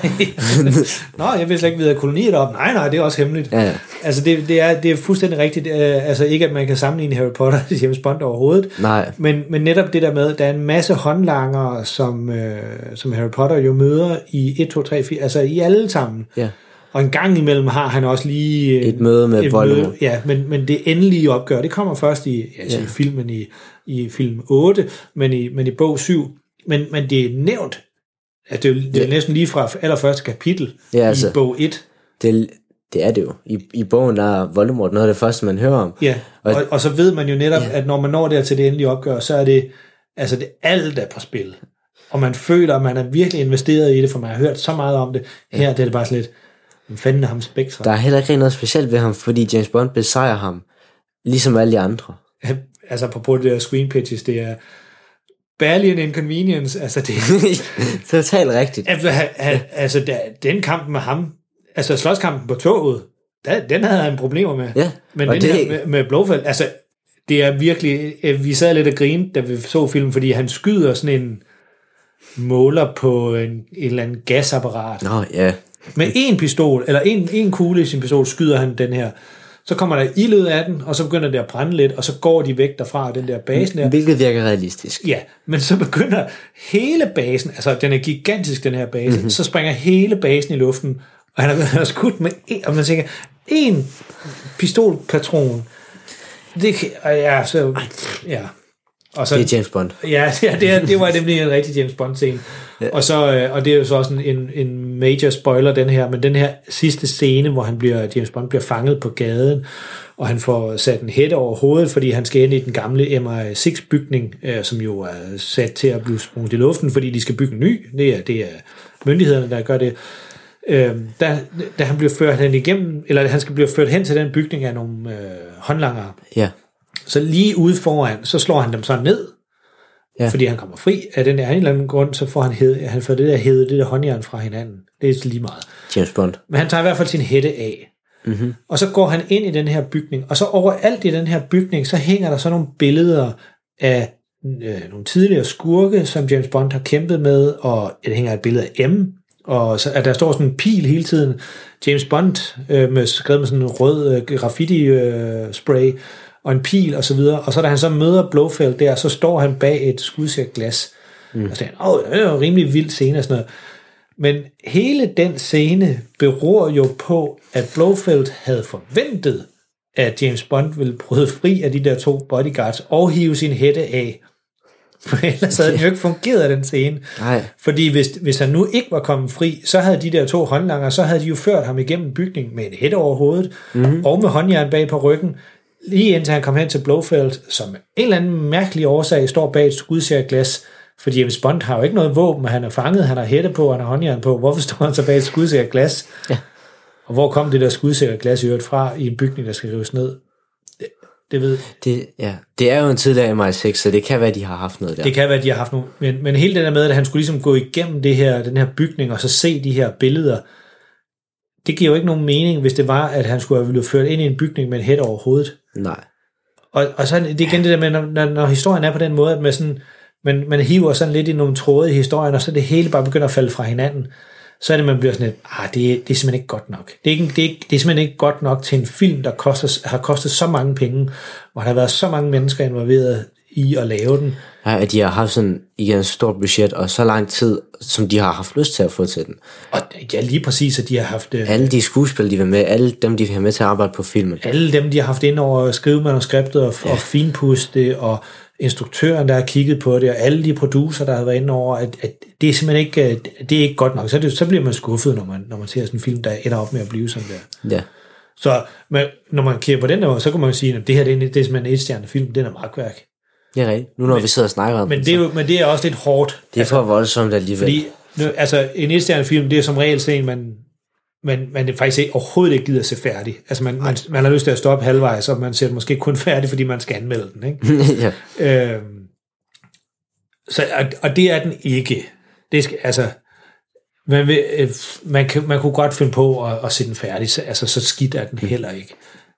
Nå, jeg vidste slet ikke, vi havde kolonier deroppe. Nej, nej, det er også hemmeligt. Ja, ja. Altså, det, det, er, det er fuldstændig rigtigt. Øh, Altså, ikke at man kan sammenligne Harry Potter og James Bond overhovedet. Nej. Men, men netop det der med, at der er en masse håndlanger, som, øh, som Harry Potter jo møder i 1, 2, 3, 4, altså i alle sammen. Ja. Og en gang imellem har han også lige... øh, Et møde med Voldemort. ja, men, men det endelige opgør, det kommer først i, altså Ja. i filmen i, i film 8, men i, men i bog 7. Men, men det er nævnt, at det, er det er Ja. næsten lige fra allerførste kapitel Ja, altså. i bog 1. Det, det er det jo. I, I bogen der er Voldemort noget af det første, man hører om. Ja, og, Og- og, så ved man jo netop, ja. at når man når der til det endelige opgør, så er det, altså det alt er på spil. Og man føler, at man er virkelig investeret i det, for man har hørt så meget om det. Her det er det bare sådan lidt, hvem fanden er ham Spectre? Der er heller ikke noget specielt ved ham, fordi James Bond besejrer ham, ligesom alle de andre. altså på det der screen pitches, det er barely an inconvenience. Altså, det, Totalt rigtigt. altså, altså den kamp med ham, altså slåskampen på toget, der, den havde han problemer med. Ja, Men den det- her med, med Blofeld, altså, det er virkelig, vi sad lidt og grinede, da vi så filmen, fordi han skyder sådan en måler på en, en eller anden gasapparat. Nå, ja. Med en pistol, eller en, en kugle i sin pistol, skyder han den her. Så kommer der ild ud af den, og så begynder det at brænde lidt, og så går de væk derfra, den der base der. Hvilket virker realistisk. Ja, men så begynder hele basen, altså den er gigantisk, den her base, Mhm. mm-hmm. så springer hele basen i luften, og han har, skudt med, en, og man tænker, en pistolpatron, det ja, så, ja. Og så, Det er James Bond. Ja, ja det, er, det var nemlig en rigtig James Bond-scene. Ja. Og, så, øh, og det er jo så også en, en, en major spoiler, den her, men den her sidste scene, hvor han bliver, James Bond bliver fanget på gaden, og han får sat en hætte over hovedet, fordi han skal ind i den gamle MI6-bygning, øh, som jo er sat til at blive sprunget i luften, fordi de skal bygge en ny. Det er, det er myndighederne, der gør det. Øh, da, da han bliver ført hen igennem, eller han skal blive ført hen til den bygning af nogle øh, håndlangere, Ja. Så lige ude foran, så slår han dem så ned, Ja. fordi han kommer fri af den der en eller anden grund, så får han, hed, han får det der hævet, det der håndjern fra hinanden. Det er lige meget. James Bond. Men han tager i hvert fald sin hætte af. Mm-hmm. Og så går han ind i den her bygning, og så overalt i den her bygning, så hænger der så nogle billeder af øh, nogle tidligere skurke, som James Bond har kæmpet med, og der hænger et billede af M, og så, at der står sådan en pil hele tiden. James Bond øh, med, skrevet med sådan en rød øh, graffiti-spray, øh, spray, og en pil og så videre. Og så da han så møder Blofeld der, så står han bag et skudsikkert glas. Mm. Og så han, åh, det jo en rimelig vild scene og sådan noget. Men hele den scene beror jo på, at Blofeld havde forventet, at James Bond ville bryde fri af de der to bodyguards og hive sin hætte af. For ellers havde den jo ikke fungeret, den scene. Nej. Fordi hvis, hvis han nu ikke var kommet fri, så havde de der to håndlanger, så havde de jo ført ham igennem bygningen med en hætte over hovedet, mm-hmm. og med håndjern bag på ryggen, lige indtil han kom hen til Blofeld, som en eller anden mærkelig årsag står bag et skudsikkert glas, fordi James Bond har jo ikke noget våben, han er fanget, han har hætte på, han har håndjern på. Hvorfor står han så bag et skudsikkert glas? Ja. Og hvor kom det der skudsikkert glas i øvrigt fra i en bygning, der skal rives ned? Det, det ved Det, ja. det er jo en tidligere MI6, så det kan være, de har haft noget der. Det kan være, at de har haft nogle... Men, men hele det der med, at han skulle ligesom gå igennem det her, den her bygning, og så se de her billeder, det giver jo ikke nogen mening, hvis det var, at han skulle have blevet ført ind i en bygning med en hæt over hovedet. Nej. Og, og så er det igen det der med, når, når, historien er på den måde, at man, sådan, man, man hiver sådan lidt i nogle tråde i historien, og så det hele bare begynder at falde fra hinanden, så er det, man bliver sådan lidt, ah, det, er- det er simpelthen ikke godt nok. Det er, ikke, det, er ikke, det er simpelthen ikke godt nok til en film, der koster, har kostet så mange penge, hvor der har været så mange mennesker involveret i at lave den. Ja, at de har haft sådan igen et stort budget, og så lang tid, som de har haft lyst til at få til den. Og ja, lige præcis, at de har haft... øh, Alle de skuespil, de var med, alle dem, de har med til at arbejde på filmen. alle dem, de har haft ind over at skrive manuskriptet og, ja. og finpudse det, og instruktøren, der har kigget på det, og alle de producer, der har været inde over, at, at det er simpelthen ikke, øh, det er ikke godt nok. Så, det, så bliver man skuffet, når man, når man ser sådan en film, der ender op med at blive sådan der. Ja. Så men, når man kigger på den der måde, så kan man jo sige, at det her det er, det er simpelthen en etstjerne film, den er magtværk. Det er rigtigt. Nu når vi sidder og snakker om Men det, er jo, men det er også lidt hårdt. det er for voldsomt alligevel. Fordi nu, altså, en etstjerne film, det er som regel sådan en, man, man, man faktisk ikke, overhovedet ikke gider at se færdig. Altså man, man, man har lyst til at stoppe halvvejs, og man ser den måske kun færdig, fordi man skal anmelde den. Ikke? ja. Øhm, så, og, og det er den ikke. Det skal, altså, man, vil, øh, man, kan, man kunne godt finde på at, at se den færdig, så, altså, så skidt er den heller ikke.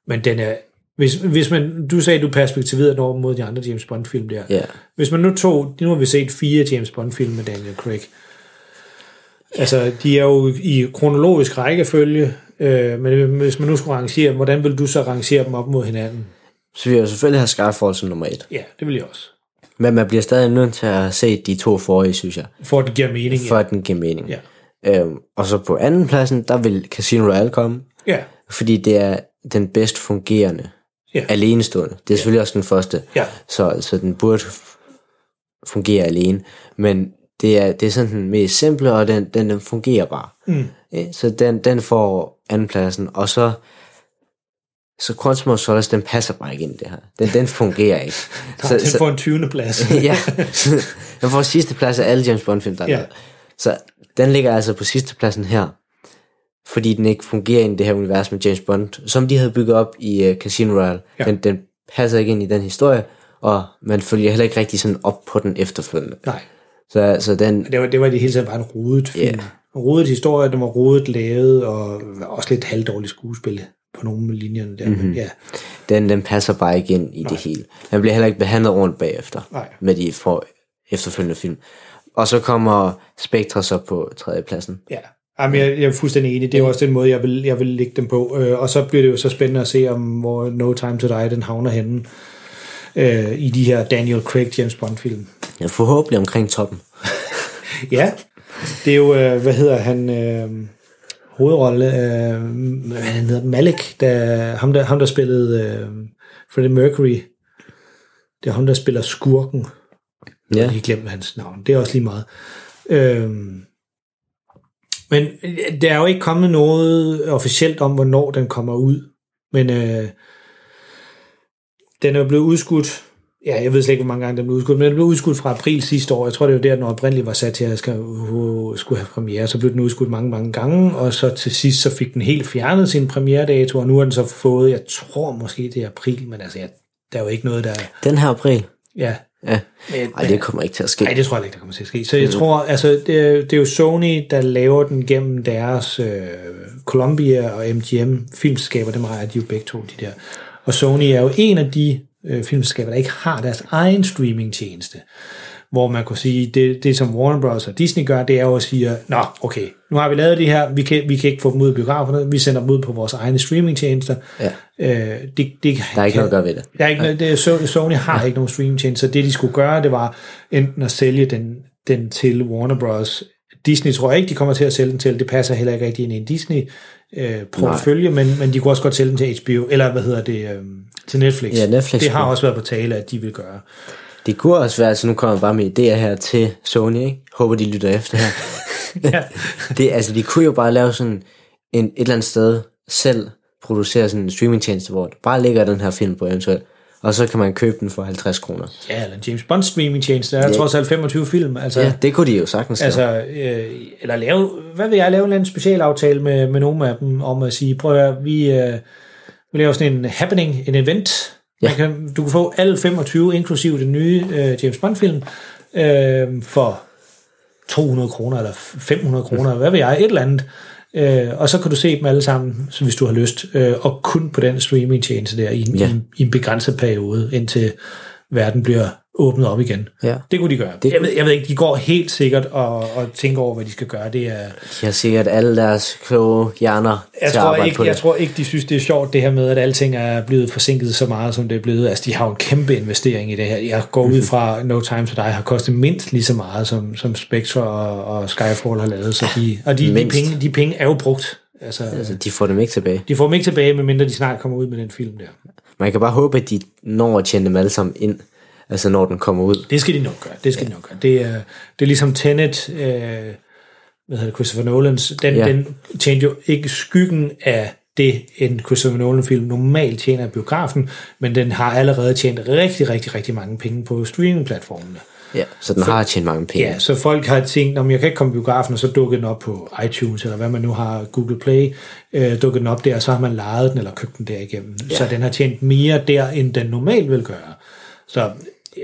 Men den er, hvis, hvis man, du sagde, du perspektiverede den over mod de andre James Bond-film der. Ja. Hvis man nu tog, nu har vi set fire James Bond-film med Daniel Craig. Altså, de er jo i kronologisk rækkefølge, øh, men hvis man nu skulle rangere dem, hvordan vil du så rangere dem op mod hinanden? Så vi jo selvfølgelig have Skyfall som nummer et. Ja, det vil jeg også. Men man bliver stadig nødt til at se de to forrige, synes jeg. For at det giver mening. For at den giver mening. Ja. Øhm, og så på anden pladsen, der vil Casino Royale komme. Ja. Fordi det er den bedst fungerende. Ja. Alenestående. Det er selvfølgelig også den første. Ja. Så, så den burde fungere alene. Men det er, det er sådan den mest simple, og den, den, den fungerer bare. Mm. Ja, så den, den får andenpladsen. Og så så Quantum of Solace, den passer bare ikke ind det her. Den, den fungerer ikke. Så, den får en 20. plads. ja, den får sidste plads af alle James Bond film, der er Ja. lavet. Så den ligger altså på sidste pladsen her, fordi den ikke fungerer i det her univers med James Bond, som de havde bygget op i uh, Casino Royale. Ja. Den, den passer ikke ind i den historie, og man følger heller ikke rigtig sådan op på den efterfølgende. Nej. Så, så den, Det var, det var det hele taget bare en rodet film. En rodet historie, den var rodet lavet, og også lidt halvdårligt skuespil på nogle af linjerne der. Mm-hmm. Mhm. Men ja, den, den passer bare ikke ind i Nej. det hele. Den bliver heller ikke behandlet rundt bagefter Nej. med de for efterfølgende film. Og så kommer Spectre så på tredje pladsen. ja. Jamen, jeg, jeg er fuldstændig enig. Det er jo også den måde, jeg vil, jeg vil lægge dem på. Øh, og så bliver det jo så spændende at se, om hvor No Time to Die, den havner henne øh, i de her Daniel Craig James Bond film. Ja, forhåbentlig omkring toppen. Ja, det er jo, øh, hvad hedder han, øh, hovedrolle, øh, hvad han hedder, Malik, der, ham, der, ham der spillede øh, Freddie Mercury. Det er ham, der spiller skurken. Jeg Ja. har lige glemt hans navn. Det er også lige meget. Øh, men øh, der er jo ikke kommet noget officielt om, hvornår den kommer ud. Men øh, den er jo blevet udskudt. Ja, jeg ved slet ikke, hvor mange gange den blev udskudt, men den blev udskudt fra april sidste år. Jeg tror, det var der, den oprindeligt var sat til, at jeg skal, skulle have premiere. Så blev den udskudt mange, mange gange, og så til sidst så fik den helt fjernet sin premieredato, og nu har den så fået, jeg tror måske det er april, men altså, jeg, der er jo ikke noget, der... Den her april. Ja, Ja. Ej, det kommer ikke til at ske. Nej, det tror jeg ikke, der kommer til at ske. Så jeg tror, altså, det, er- det er jo Sony, der laver den gennem deres øh, Columbia og MGM filmselskaber, dem har de jo begge to, de der. Og Sony er jo en af de øh, filmselskaber, der ikke har deres egen streamingtjeneste. Hvor man kunne sige, det, det som Warner Bros. og Disney gør, det er jo at sige, nå, okay, nu har vi lavet det her, vi kan, vi kan ikke få dem ud af biograferne, vi sender dem ud på vores egne streamingtjenester. Ja. Øh, det, det Der er ikke noget at gøre ved det. der er ikke, noget- det, So- Sony har ikke nogen streamingtjeneste, så det de skulle gøre, det var enten at sælge den, den til Warner Bros. Disney tror jeg ikke, de kommer til at sælge den til, det passer heller ikke rigtig ind i en Disney øh, portefølje, men, men de kunne også godt sælge den til HBO, eller hvad hedder det, øh, til Netflix. Ja, Netflix det har også været på tale, at de vil gøre. Det kunne også være, altså nu kommer jeg bare med idéer her til Sony, ikke? Håber, de lytter efter her. Ja. det, altså, de kunne jo bare lave sådan en, et eller andet sted selv producere sådan en streamingtjeneste, hvor der bare ligger den her film på eventuelt, og så kan man købe den for 50 kroner. Ja, eller en James Bond streamingtjeneste, der er Ja. trods alt 25 film. Altså, Ja, det kunne de jo sagtens lave. Altså, øh, eller lave, hvad vil jeg, lave en eller anden specialaftale med, med nogle af dem, om at sige, prøv at høre, vi, øh, vi laver sådan en happening, en event. Ja. Man kan, du kan få alle 25, inklusive den nye øh, James Bond-film, øh, for 200 kroner, eller 500 kroner, hvad ved jeg, et eller andet. Øh, og så kan du se dem alle sammen, så hvis du har lyst, øh, og kun på den streamingtjeneste der, i, Ja. i, i en begrænset periode, indtil verden bliver åbnet op igen. Ja. Det kunne de gøre. Det, jeg, ved, jeg ved ikke, de går helt sikkert og, og tænker over, hvad de skal gøre. Det er, De har sikkert alle deres kloge hjerner jeg, til tror ikke, på det. jeg tror ikke, de synes, det er sjovt, det her med, at alting er blevet forsinket så meget, som det er blevet. Altså, de har jo en kæmpe investering i det her. Jeg går Mhm. ud fra, No Time to Die har kostet mindst lige så meget, som, som Spectre og, og Skyfall har lavet. Så de, og de, de, penge, de penge er jo brugt. Altså, Altså, de får dem ikke tilbage. de får dem ikke tilbage, medmindre de snart kommer ud med den film der. Man kan bare håbe, at de når at tjene dem alle sammen ind, altså når den kommer ud. Det skal de nok gøre. Det skal ja. de nok gøre. Det er, det er ligesom Tenet, øh, hvad hedder det, Christopher Nolans, den, Ja. den tjente jo ikke skyggen af det, en Christopher Nolan-film normalt tjener i biografen, men den har allerede tjent rigtig, rigtig, rigtig mange penge på streamingplatformene. Ja, så den har tjent mange penge. Ja, så folk har tænkt, om jeg kan ikke komme i biografen, og så dukker den op på iTunes, eller hvad man nu har, Google Play, øh, dukker den op der, og så har man lejet den, eller købt den der igennem. Ja. Så den har tjent mere der, end den normalt vil gøre. Så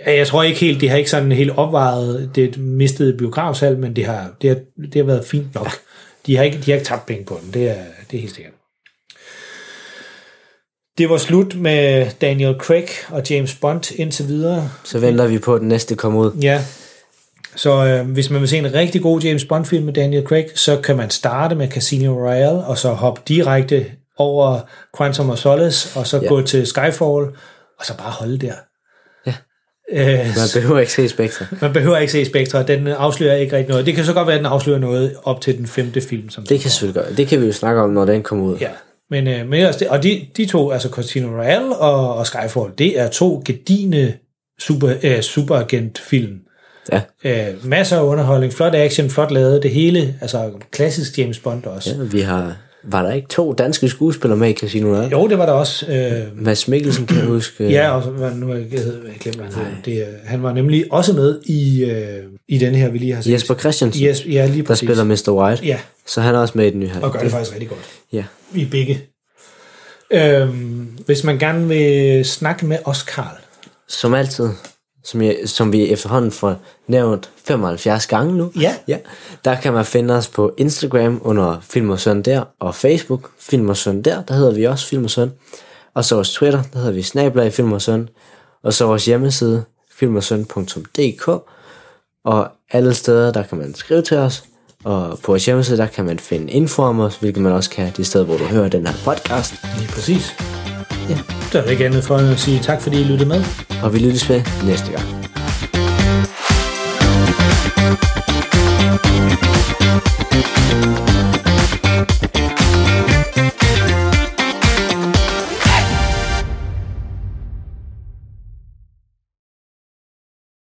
jeg tror ikke helt, det har ikke sådan helt opvejet det mistede biografsal, men det har, det har, det har været fint nok. De har ikke, de har ikke tabt penge på den, det er, det er helt sikkert. Det var slut med Daniel Craig og James Bond indtil videre. Så venter vi på, at den næste kommer ud. Ja. Så øh, hvis man vil se en rigtig god James Bond-film med Daniel Craig, så kan man starte med Casino Royale, og så hoppe direkte over Quantum of Solace, og så Ja. gå til Skyfall, og så bare holde der. Øh, Man behøver ikke se Spectre. man behøver ikke se Spectre, den afslører ikke rigtig noget. Det kan så godt være, at den afslører noget op til den femte film. Som Det kan selvfølgelig gøre. Det kan vi jo snakke om, når den kommer ud. Ja, men, øh, men ellers det, og de, de to, altså Casino Royale og, og Skyfall, det er to gedigende super, øh, superagent-film. Ja. Øh, masser af underholdning, flot action, flot lavet, det hele, altså klassisk James Bond også. ja vi har... Var der ikke to danske skuespillere med i Casino Royale? Jo, det var der også. Øh, Mads Mikkelsen kan jeg huske. ja, og hvad, nu har jeg, jeg, glemt, hvad han hedder. det, Han var nemlig også med i, øh, i den her, vi lige har set. Jesper Christiansen, Yes, ja, lige der spiller Mr. White. Ja, Så han er også med i den nye her. og gør det faktisk rigtig godt. Ja. I begge. Øhm, hvis man gerne vil snakke med os, Karl, Som altid, som, jeg, som vi efterhånden får nævnt 75 gange nu. Ja. ja. Der kan man finde os på Instagram under Film og Søn der, og Facebook Film og Søn der, der hedder vi også Film og Søn. Og så vores Twitter, der hedder vi Snablag Film og Søn. Og så vores hjemmeside, filmosøn.dk. Og alle steder, der kan man skrive til os. Og på vores hjemmeside, der kan man finde info om os, hvilket man også kan de steder, hvor du hører den her podcast. lige præcis. Ja, der er ikke andet for at sige tak, fordi I lyttede med. Og vi lyttes ved næste gang.